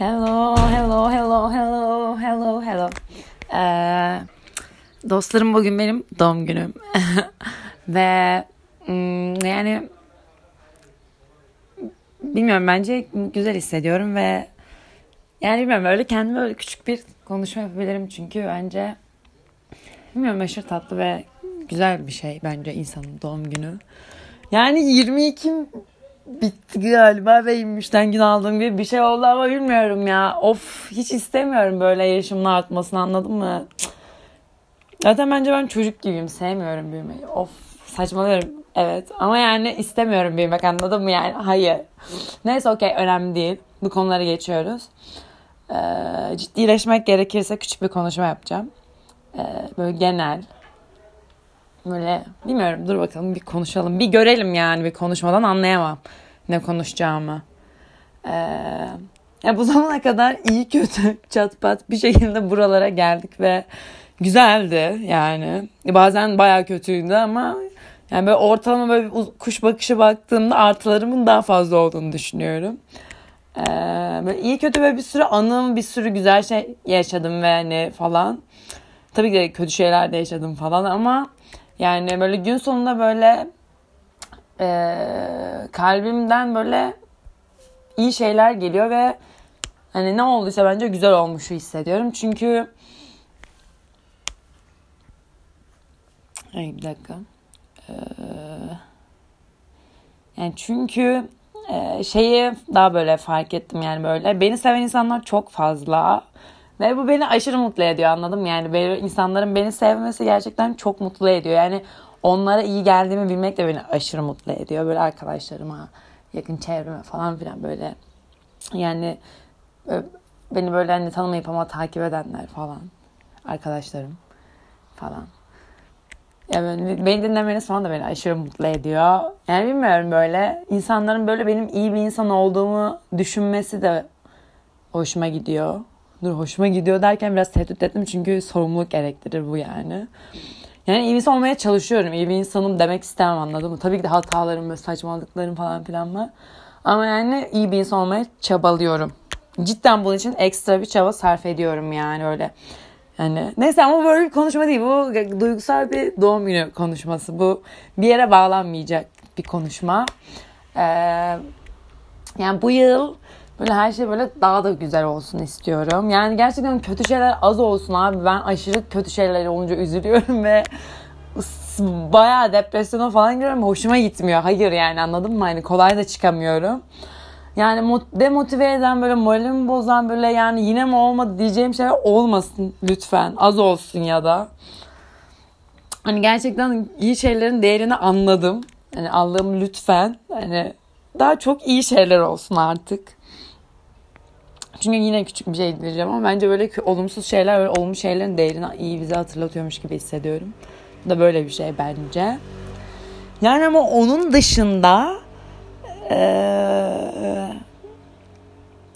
Hello, hello, hello, hello, hello, hello. Ee, dostlarım bugün benim doğum günüm. Ve hmm, yani bilmiyorum bence güzel hissediyorum ve yani bilmiyorum öyle kendime öyle küçük bir konuşma yapabilirim çünkü bence bilmiyorum aşırı tatlı ve güzel bir şey bence insanın doğum günü. Yani 22 bitti galiba ve 23'ten gün aldığım gibi bir şey oldu ama bilmiyorum ya. Of hiç istemiyorum böyle yaşımın artmasını anladın mı? Zaten bence ben çocuk gibiyim. Sevmiyorum büyümeyi. Of saçmalıyorum. Evet ama yani istemiyorum büyümek anladın mı yani? Hayır. Neyse okey önemli değil. Bu konuları geçiyoruz. Ee, ciddileşmek gerekirse küçük bir konuşma yapacağım. Ee, böyle genel. Böyle bilmiyorum dur bakalım bir konuşalım. Bir görelim yani bir konuşmadan anlayamam ne konuşacağımı. Ee, ya bu zamana kadar iyi kötü çat bir şekilde buralara geldik ve güzeldi yani. Bazen baya kötüydü ama yani böyle ortalama böyle kuş bakışı baktığımda artılarımın daha fazla olduğunu düşünüyorum. Ee, böyle iyi kötü böyle bir sürü anım, bir sürü güzel şey yaşadım ve hani falan. Tabii ki de kötü şeyler de yaşadım falan ama yani böyle gün sonunda böyle e, kalbimden böyle iyi şeyler geliyor ve hani ne olduysa bence güzel olmuşu hissediyorum. Çünkü Ay bir dakika. Ee, yani çünkü e, şeyi daha böyle fark ettim yani böyle. Beni seven insanlar çok fazla. Ve bu beni aşırı mutlu ediyor anladım yani böyle insanların beni sevmesi gerçekten çok mutlu ediyor. Yani onlara iyi geldiğimi bilmek de beni aşırı mutlu ediyor. Böyle arkadaşlarıma, yakın çevreme falan filan böyle yani beni böyle hani tanımayıp ama takip edenler falan arkadaşlarım falan. Yani beni dinlemeniz falan da beni aşırı mutlu ediyor. Yani bilmiyorum böyle insanların böyle benim iyi bir insan olduğumu düşünmesi de hoşuma gidiyor. Dur hoşuma gidiyor derken biraz tehdit ettim çünkü sorumluluk gerektirir bu yani. Yani iyi bir insan olmaya çalışıyorum. İyi bir insanım demek istemem anladın mı? Tabii ki de hatalarım ve saçmalıklarım falan filan var. Ama yani iyi bir insan olmaya çabalıyorum. Cidden bunun için ekstra bir çaba sarf ediyorum yani öyle. Yani neyse ama böyle bir konuşma değil. Bu duygusal bir doğum günü konuşması. Bu bir yere bağlanmayacak bir konuşma. Ee, yani bu yıl Böyle her şey böyle daha da güzel olsun istiyorum. Yani gerçekten kötü şeyler az olsun abi. Ben aşırı kötü şeyler olunca üzülüyorum ve bayağı depresyona falan giriyorum. Hoşuma gitmiyor. Hayır yani anladın mı? Hani kolay da çıkamıyorum. Yani demotive eden böyle moralimi bozan böyle yani yine mi olmadı diyeceğim şeyler olmasın lütfen. Az olsun ya da. Hani gerçekten iyi şeylerin değerini anladım. Hani Allah'ım lütfen. Hani daha çok iyi şeyler olsun artık. Çünkü yine küçük bir şey diyeceğim ama bence böyle olumsuz şeyler böyle olumlu şeylerin değerini iyi bize hatırlatıyormuş gibi hissediyorum. Bu da böyle bir şey bence. Yani ama onun dışında ee,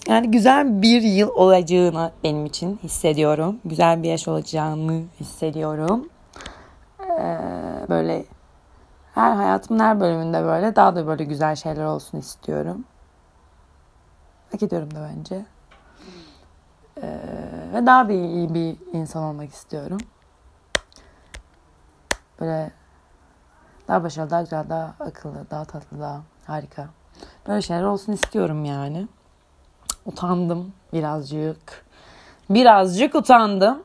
yani güzel bir yıl olacağını benim için hissediyorum. Güzel bir yaş olacağını hissediyorum. Ee, böyle her hayatımın her bölümünde böyle daha da böyle güzel şeyler olsun istiyorum. Hak ediyorum da bence. Ve daha bir iyi bir insan olmak istiyorum. Böyle daha başarılı, daha güzel, daha akıllı, daha tatlı, daha harika. Böyle şeyler olsun istiyorum yani. Utandım birazcık. Birazcık utandım.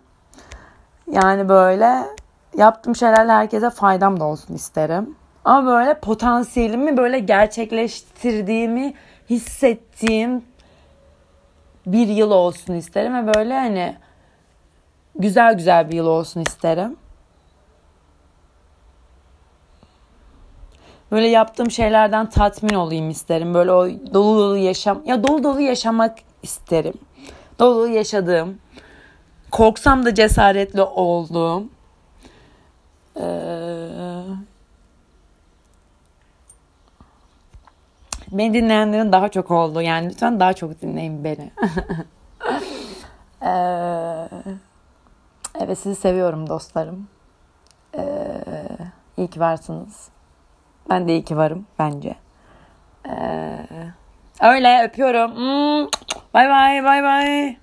Yani böyle yaptığım şeylerle herkese faydam da olsun isterim. Ama böyle potansiyelimi böyle gerçekleştirdiğimi hissettiğim bir yıl olsun isterim ve böyle hani güzel güzel bir yıl olsun isterim. Böyle yaptığım şeylerden tatmin olayım isterim. Böyle o dolu dolu yaşam ya dolu dolu yaşamak isterim. Dolu dolu yaşadığım, korksam da cesaretli olduğum, ee, Beni dinleyenlerin daha çok oldu. Yani lütfen daha çok dinleyin beni. ee, evet sizi seviyorum dostlarım. Ee, iyi ki varsınız. Ben de iyi ki varım bence. Ee, öyle öpüyorum. Bay bay bay bay.